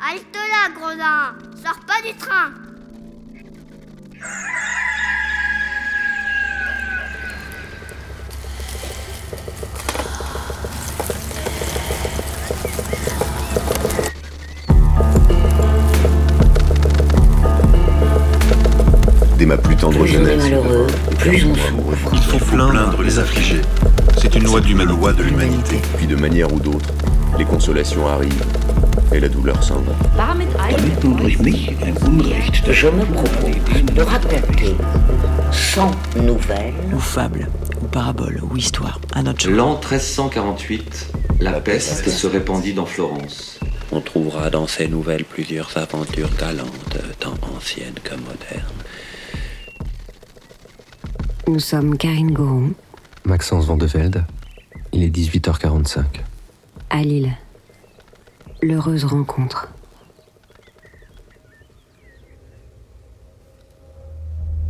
Halte là, gredin Sors pas du train Dès ma plus tendre Plus on est jeunesse, malheureux, plus on souffre. Il faut plaindre les affligés. C'est une loi de loi de l'humanité. puis de manière ou d'autre, les consolations arrivent et la douleur s'en va. Damit durch mich ein Unrecht. Je me propose de raconter sans nouvelles ou fable, ou parabole, ou histoire, à notre. L'an 1348, la peste se répandit dans Florence. On trouvera dans ces nouvelles plusieurs aventures galantes, tant anciennes que modernes. Nous sommes Karine Goron, Maxence Vandevelde, il est 18h45. À Lille. L'heureuse rencontre.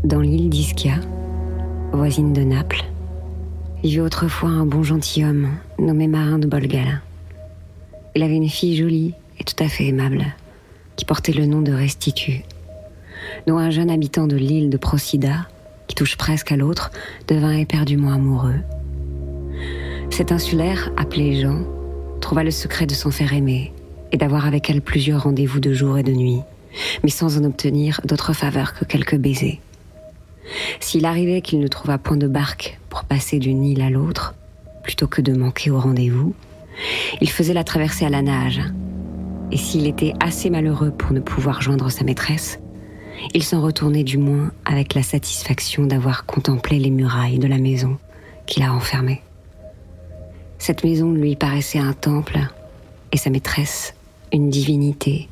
Dans l'île d'Ischia, voisine de Naples, vivait autrefois un bon gentilhomme nommé Marin de Bolgal. Il avait une fille jolie et tout à fait aimable, qui portait le nom de Restitut, dont un jeune habitant de l'île de Procida, qui touche presque à l'autre, devint éperdument amoureux. Cet insulaire, appelé Jean, trouva le secret de s'en faire aimer et d'avoir avec elle plusieurs rendez-vous de jour et de nuit, mais sans en obtenir d'autre faveur que quelques baisers. S'il arrivait qu'il ne trouvât point de barque pour passer d'une île à l'autre, plutôt que de manquer au rendez-vous, il faisait la traversée à la nage. Et s'il était assez malheureux pour ne pouvoir joindre sa maîtresse, il s'en retournait du moins avec la satisfaction d'avoir contemplé les murailles de la maison qui l'a enfermé. Cette maison lui paraissait un temple et sa maîtresse une divinité,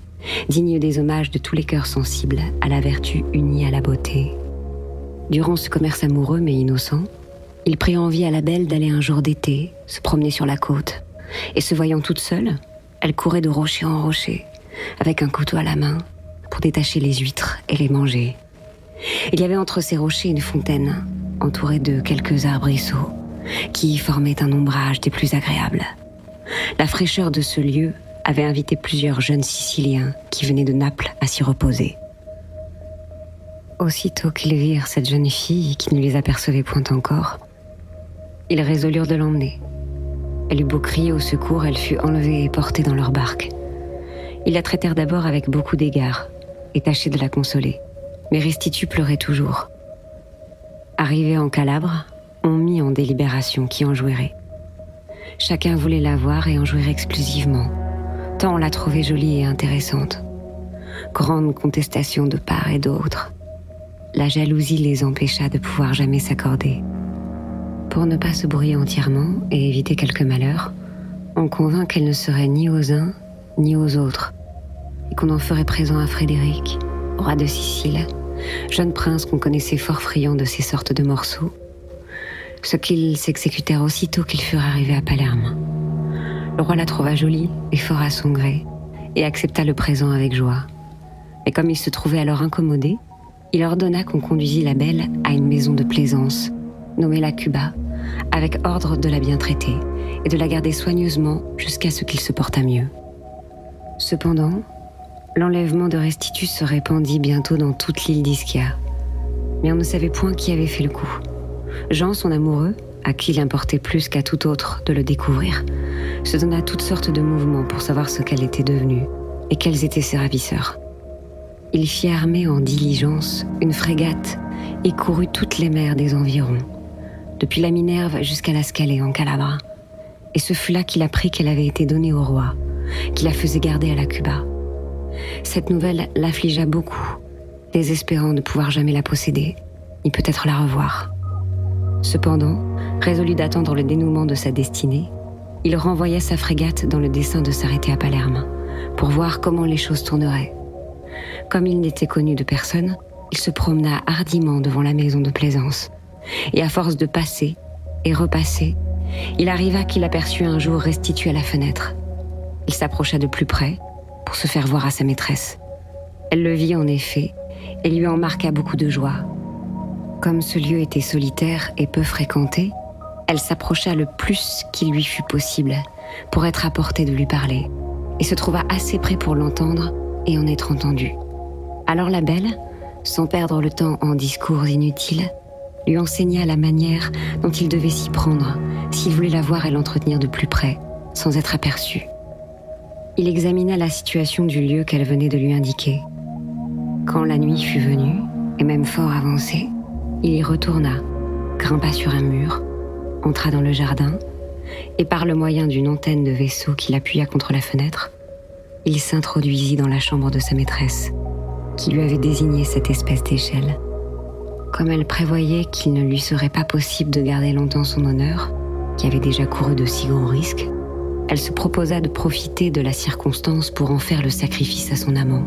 digne des hommages de tous les cœurs sensibles à la vertu unie à la beauté. Durant ce commerce amoureux mais innocent, il prit envie à la belle d'aller un jour d'été se promener sur la côte, et se voyant toute seule, elle courait de rocher en rocher, avec un couteau à la main, pour détacher les huîtres et les manger. Il y avait entre ces rochers une fontaine, entourée de quelques arbrisseaux, qui y formaient un ombrage des plus agréables. La fraîcheur de ce lieu avait invité plusieurs jeunes Siciliens qui venaient de Naples à s'y reposer. Aussitôt qu'ils virent cette jeune fille qui ne les apercevait point encore, ils résolurent de l'emmener. Elle eut beau crier au secours, elle fut enlevée et portée dans leur barque. Ils la traitèrent d'abord avec beaucoup d'égard et tâchaient de la consoler. Mais Restitut pleurait toujours. Arrivés en Calabre, on mit en délibération qui en jouirait. Chacun voulait la voir et en jouir exclusivement, tant on la trouvait jolie et intéressante. Grande contestation de part et d'autre. La jalousie les empêcha de pouvoir jamais s'accorder. Pour ne pas se brouiller entièrement et éviter quelque malheur, on convint qu'elle ne serait ni aux uns ni aux autres, et qu'on en ferait présent à Frédéric, roi de Sicile, jeune prince qu'on connaissait fort friand de ces sortes de morceaux, ce qu'ils s'exécutèrent aussitôt qu'ils furent arrivés à Palerme. Le roi la trouva jolie et fort à son gré, et accepta le présent avec joie. Mais comme il se trouvait alors incommodé, il ordonna qu'on conduisît la belle à une maison de plaisance, nommée la Cuba, avec ordre de la bien traiter et de la garder soigneusement jusqu'à ce qu'il se portât mieux. Cependant, l'enlèvement de Restitut se répandit bientôt dans toute l'île d'Ischia. Mais on ne savait point qui avait fait le coup. Jean, son amoureux, à qui il importait plus qu'à tout autre de le découvrir, se donna toutes sortes de mouvements pour savoir ce qu'elle était devenue et quels étaient ses ravisseurs. Il fit armer en diligence une frégate et courut toutes les mers des environs, depuis la Minerve jusqu'à la Scalée en Calabre. Et ce fut là qu'il apprit qu'elle avait été donnée au roi, qui la faisait garder à la Cuba. Cette nouvelle l'affligea beaucoup, désespérant de pouvoir jamais la posséder, ni peut-être la revoir. Cependant, résolu d'attendre le dénouement de sa destinée, il renvoya sa frégate dans le dessein de s'arrêter à Palerme, pour voir comment les choses tourneraient. Comme il n'était connu de personne, il se promena hardiment devant la maison de plaisance, et à force de passer et repasser, il arriva qu'il aperçut un jour restitué à la fenêtre. Il s'approcha de plus près pour se faire voir à sa maîtresse. Elle le vit en effet et lui en marqua beaucoup de joie. Comme ce lieu était solitaire et peu fréquenté, elle s'approcha le plus qu'il lui fut possible pour être à portée de lui parler et se trouva assez près pour l'entendre et en être entendu. Alors la belle, sans perdre le temps en discours inutiles, lui enseigna la manière dont il devait s'y prendre s'il voulait la voir et l'entretenir de plus près, sans être aperçu. Il examina la situation du lieu qu'elle venait de lui indiquer. Quand la nuit fut venue, et même fort avancée, il y retourna, grimpa sur un mur, entra dans le jardin, et par le moyen d'une antenne de vaisseau qu'il appuya contre la fenêtre, il s'introduisit dans la chambre de sa maîtresse, qui lui avait désigné cette espèce d'échelle. Comme elle prévoyait qu'il ne lui serait pas possible de garder longtemps son honneur, qui avait déjà couru de si grands risques, elle se proposa de profiter de la circonstance pour en faire le sacrifice à son amant,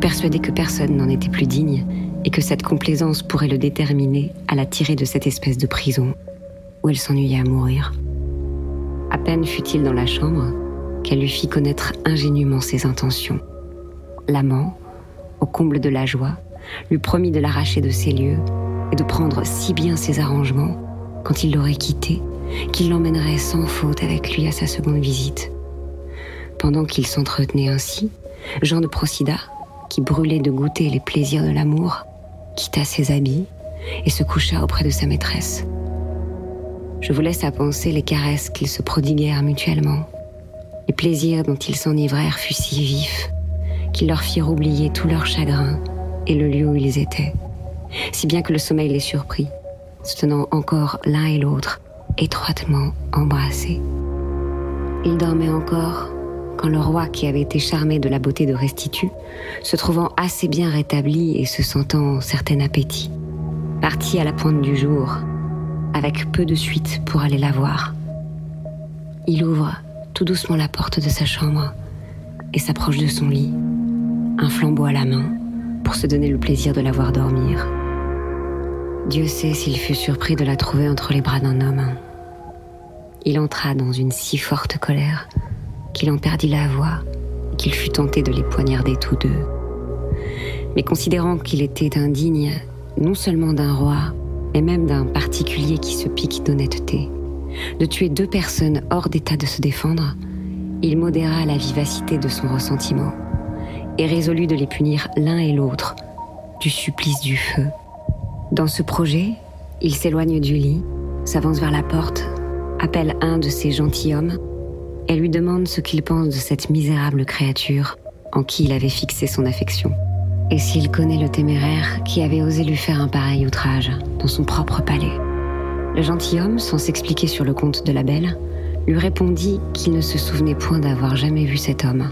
persuadée que personne n'en était plus digne et que cette complaisance pourrait le déterminer à la tirer de cette espèce de prison où elle s'ennuyait à mourir. À peine fut-il dans la chambre qu'elle lui fit connaître ingénument ses intentions. L'amant, au comble de la joie, lui promit de l'arracher de ses lieux et de prendre si bien ses arrangements quand il l'aurait quitté qu'il l'emmènerait sans faute avec lui à sa seconde visite. Pendant qu'il s'entretenait ainsi, Jean de Procida, qui brûlait de goûter les plaisirs de l'amour, quitta ses habits et se coucha auprès de sa maîtresse. Je vous laisse à penser les caresses qu'ils se prodiguèrent mutuellement. Les plaisirs dont ils s'enivrèrent furent si vifs qu'ils leur firent oublier tout leur chagrin et le lieu où ils étaient, si bien que le sommeil les surprit, se tenant encore l'un et l'autre étroitement embrassés. Ils dormaient encore quand le roi, qui avait été charmé de la beauté de Restitut, se trouvant assez bien rétabli et se sentant certain appétit, partit à la pointe du jour, avec peu de suite pour aller la voir. Il ouvre tout doucement la porte de sa chambre et s'approche de son lit, un flambeau à la main, pour se donner le plaisir de la voir dormir. Dieu sait s'il fut surpris de la trouver entre les bras d'un homme. Il entra dans une si forte colère en perdit la voix qu'il fut tenté de les poignarder tous deux. Mais considérant qu'il était indigne non seulement d'un roi, mais même d'un particulier qui se pique d'honnêteté, de tuer deux personnes hors d'état de se défendre, il modéra la vivacité de son ressentiment et résolut de les punir l'un et l'autre du supplice du feu. Dans ce projet, il s'éloigne du lit, s'avance vers la porte, appelle un de ses gentilshommes et lui demande ce qu'il pense de cette misérable créature en qui il avait fixé son affection. Et s'il connaît le téméraire qui avait osé lui faire un pareil outrage dans son propre palais. Le gentilhomme, sans s'expliquer sur le compte de la belle, lui répondit qu'il ne se souvenait point d'avoir jamais vu cet homme.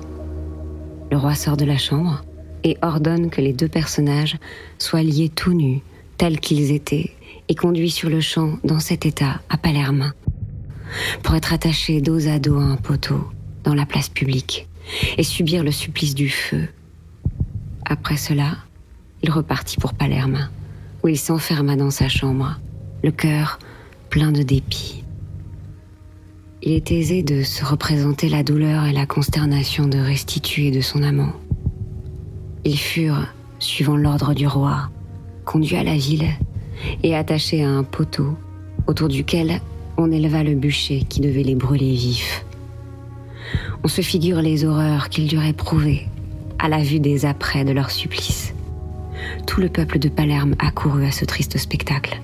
Le roi sort de la chambre et ordonne que les deux personnages soient liés tout nus, tels qu'ils étaient, et conduits sur le champ dans cet état à Palerme, pour être attachés dos à dos à un poteau dans la place publique et subir le supplice du feu. Après cela, il repartit pour Palerme, où il s'enferma dans sa chambre, le cœur plein de dépit. Il est aisé de se représenter la douleur et la consternation de Restitut et de son amant. Ils furent, suivant l'ordre du roi, conduits à la ville et attachés à un poteau autour duquel on éleva le bûcher qui devait les brûler vifs. On se figure les horreurs qu'ils durent éprouver à la vue des apprêts de leur supplice. Tout le peuple de Palerme accourut à ce triste spectacle.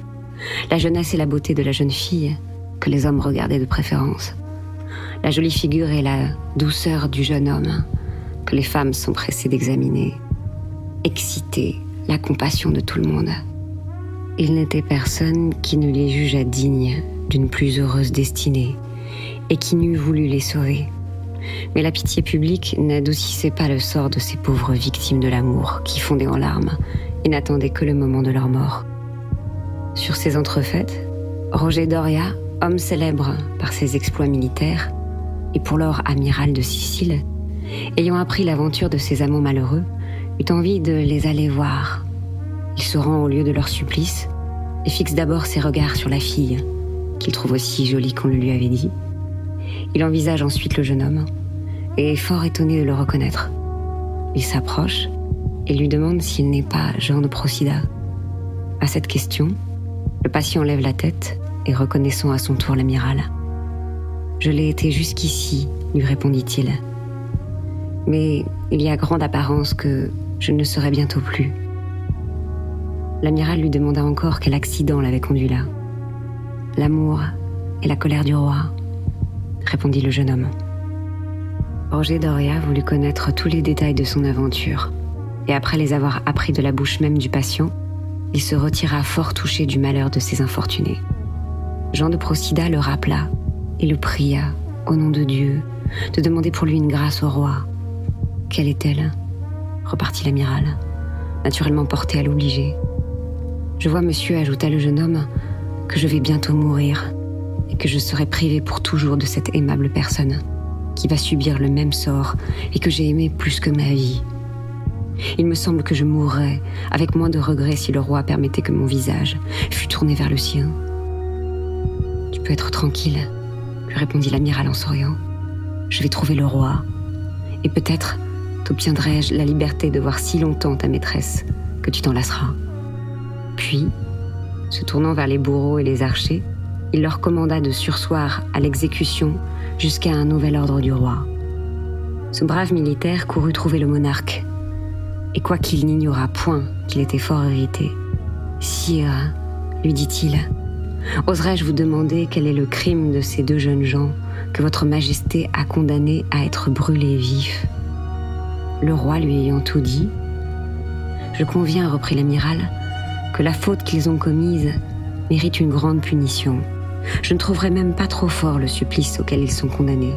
La jeunesse et la beauté de la jeune fille, que les hommes regardaient de préférence. La jolie figure et la douceur du jeune homme, que les femmes sont pressées d'examiner. Exciter la compassion de tout le monde. Il n'était personne qui ne les jugeât dignes d'une plus heureuse destinée et qui n'eût voulu les sauver. Mais la pitié publique n'adoucissait pas le sort de ces pauvres victimes de l'amour qui fondaient en larmes et n'attendaient que le moment de leur mort. Sur ces entrefaites, Roger Doria, homme célèbre par ses exploits militaires et pour lors amiral de Sicile, ayant appris l'aventure de ses amants malheureux, eut envie de les aller voir. Il se rend au lieu de leur supplice et fixe d'abord ses regards sur la fille, qu'il trouve aussi jolie qu'on le lui avait dit. Il envisage ensuite le jeune homme et est fort étonné de le reconnaître. Il s'approche et lui demande s'il n'est pas Jean de Procida. À cette question, le patient lève la tête et reconnaissant à son tour l'amiral. Je l'ai été jusqu'ici, lui répondit-il. Mais il y a grande apparence que je ne serai bientôt plus. L'amiral lui demanda encore quel accident l'avait conduit là. L'amour et la colère du roi, répondit le jeune homme. Roger Doria voulut connaître tous les détails de son aventure, et après les avoir appris de la bouche même du patient, il se retira fort touché du malheur de ces infortunés. Jean de Procida le rappela et le pria, au nom de Dieu, de demander pour lui une grâce au roi. Quelle est-elle? repartit l'amiral, naturellement porté à l'obliger. Je vois, monsieur, ajouta le jeune homme, que je vais bientôt mourir et que je serai privé pour toujours de cette aimable personne qui va subir le même sort et que j'ai aimé plus que ma vie. Il me semble que je mourrais avec moins de regrets si le roi permettait que mon visage fût tourné vers le sien. Tu peux être tranquille, lui répondit l'amiral en souriant. Je vais trouver le roi, et peut-être t'obtiendrai-je la liberté de voir si longtemps ta maîtresse que tu t'en lasseras. Puis, se tournant vers les bourreaux et les archers, il leur commanda de sursoir à l'exécution jusqu'à un nouvel ordre du roi. Ce brave militaire courut trouver le monarque, et quoiqu'il n'ignorât point qu'il était fort irrité, Sire, lui dit-il, oserais-je vous demander quel est le crime de ces deux jeunes gens que votre majesté a condamnés à être brûlés vifs? Le roi lui ayant tout dit, Je conviens, reprit l'amiral, que la faute qu'ils ont commise mérite une grande punition. Je ne trouverai même pas trop fort le supplice auquel ils sont condamnés.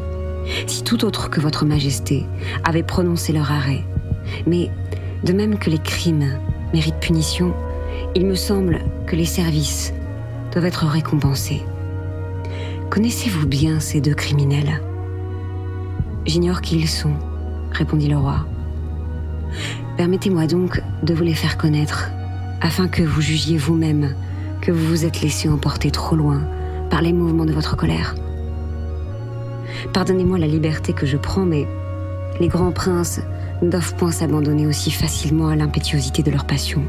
Si tout autre que votre majesté avait prononcé leur arrêt, mais de même que les crimes méritent punition, il me semble que les services doivent être récompensés. Connaissez-vous bien ces deux criminels? J'ignore qui ils sont, répondit le roi. Permettez-moi donc de vous les faire connaître, afin que vous jugiez vous-même que vous vous êtes laissé emporter trop loin par les mouvements de votre colère. Pardonnez-moi la liberté que je prends, mais les grands princes ne doivent point s'abandonner aussi facilement à l'impétuosité de leur passion.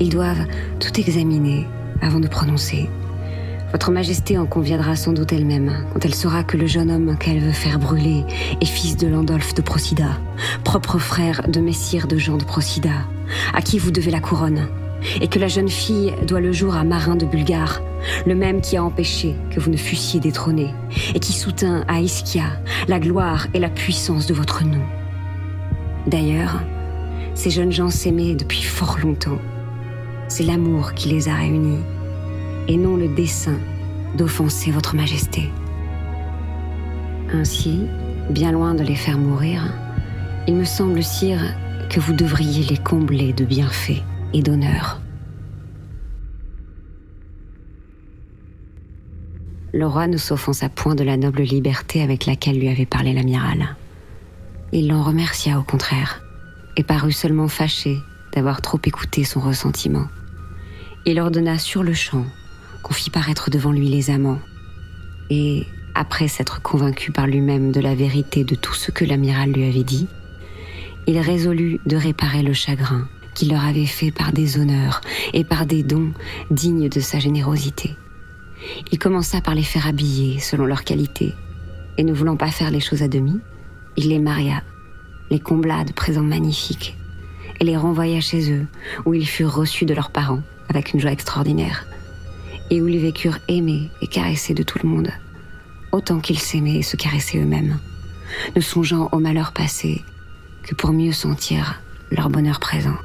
Ils doivent tout examiner avant de prononcer. Votre Majesté en conviendra sans doute elle-même quand elle saura que le jeune homme qu'elle veut faire brûler est fils de Landolphe de Procida, propre frère de Messire de Jean de Procida, à qui vous devez la couronne, et que la jeune fille doit le jour à Marin de Bulgare, le même qui a empêché que vous ne fussiez détrôné, et qui soutint à Ischia la gloire et la puissance de votre nom. D'ailleurs, ces jeunes gens s'aimaient depuis fort longtemps. C'est l'amour qui les a réunis, et non le dessein d'offenser votre majesté. Ainsi, bien loin de les faire mourir, il me semble, sire, que vous devriez les combler de bienfaits et d'honneur. Le roi ne s'offensa point de la noble liberté avec laquelle lui avait parlé l'amiral. Il l'en remercia au contraire, et parut seulement fâché d'avoir trop écouté son ressentiment. Il ordonna sur le champ qu'on fit paraître devant lui les amants, et, après s'être convaincu par lui-même de la vérité de tout ce que l'amiral lui avait dit, il résolut de réparer le chagrin qu'il leur avait fait par des honneurs et par des dons dignes de sa générosité. Il commença par les faire habiller selon leur qualité, et ne voulant pas faire les choses à demi, il les maria, les combla de présents magnifiques, et les renvoya chez eux, où ils furent reçus de leurs parents avec une joie extraordinaire, et où ils vécurent aimés et caressés de tout le monde, autant qu'ils s'aimaient et se caressaient eux-mêmes, ne songeant au malheur passé que pour mieux sentir leur bonheur présent.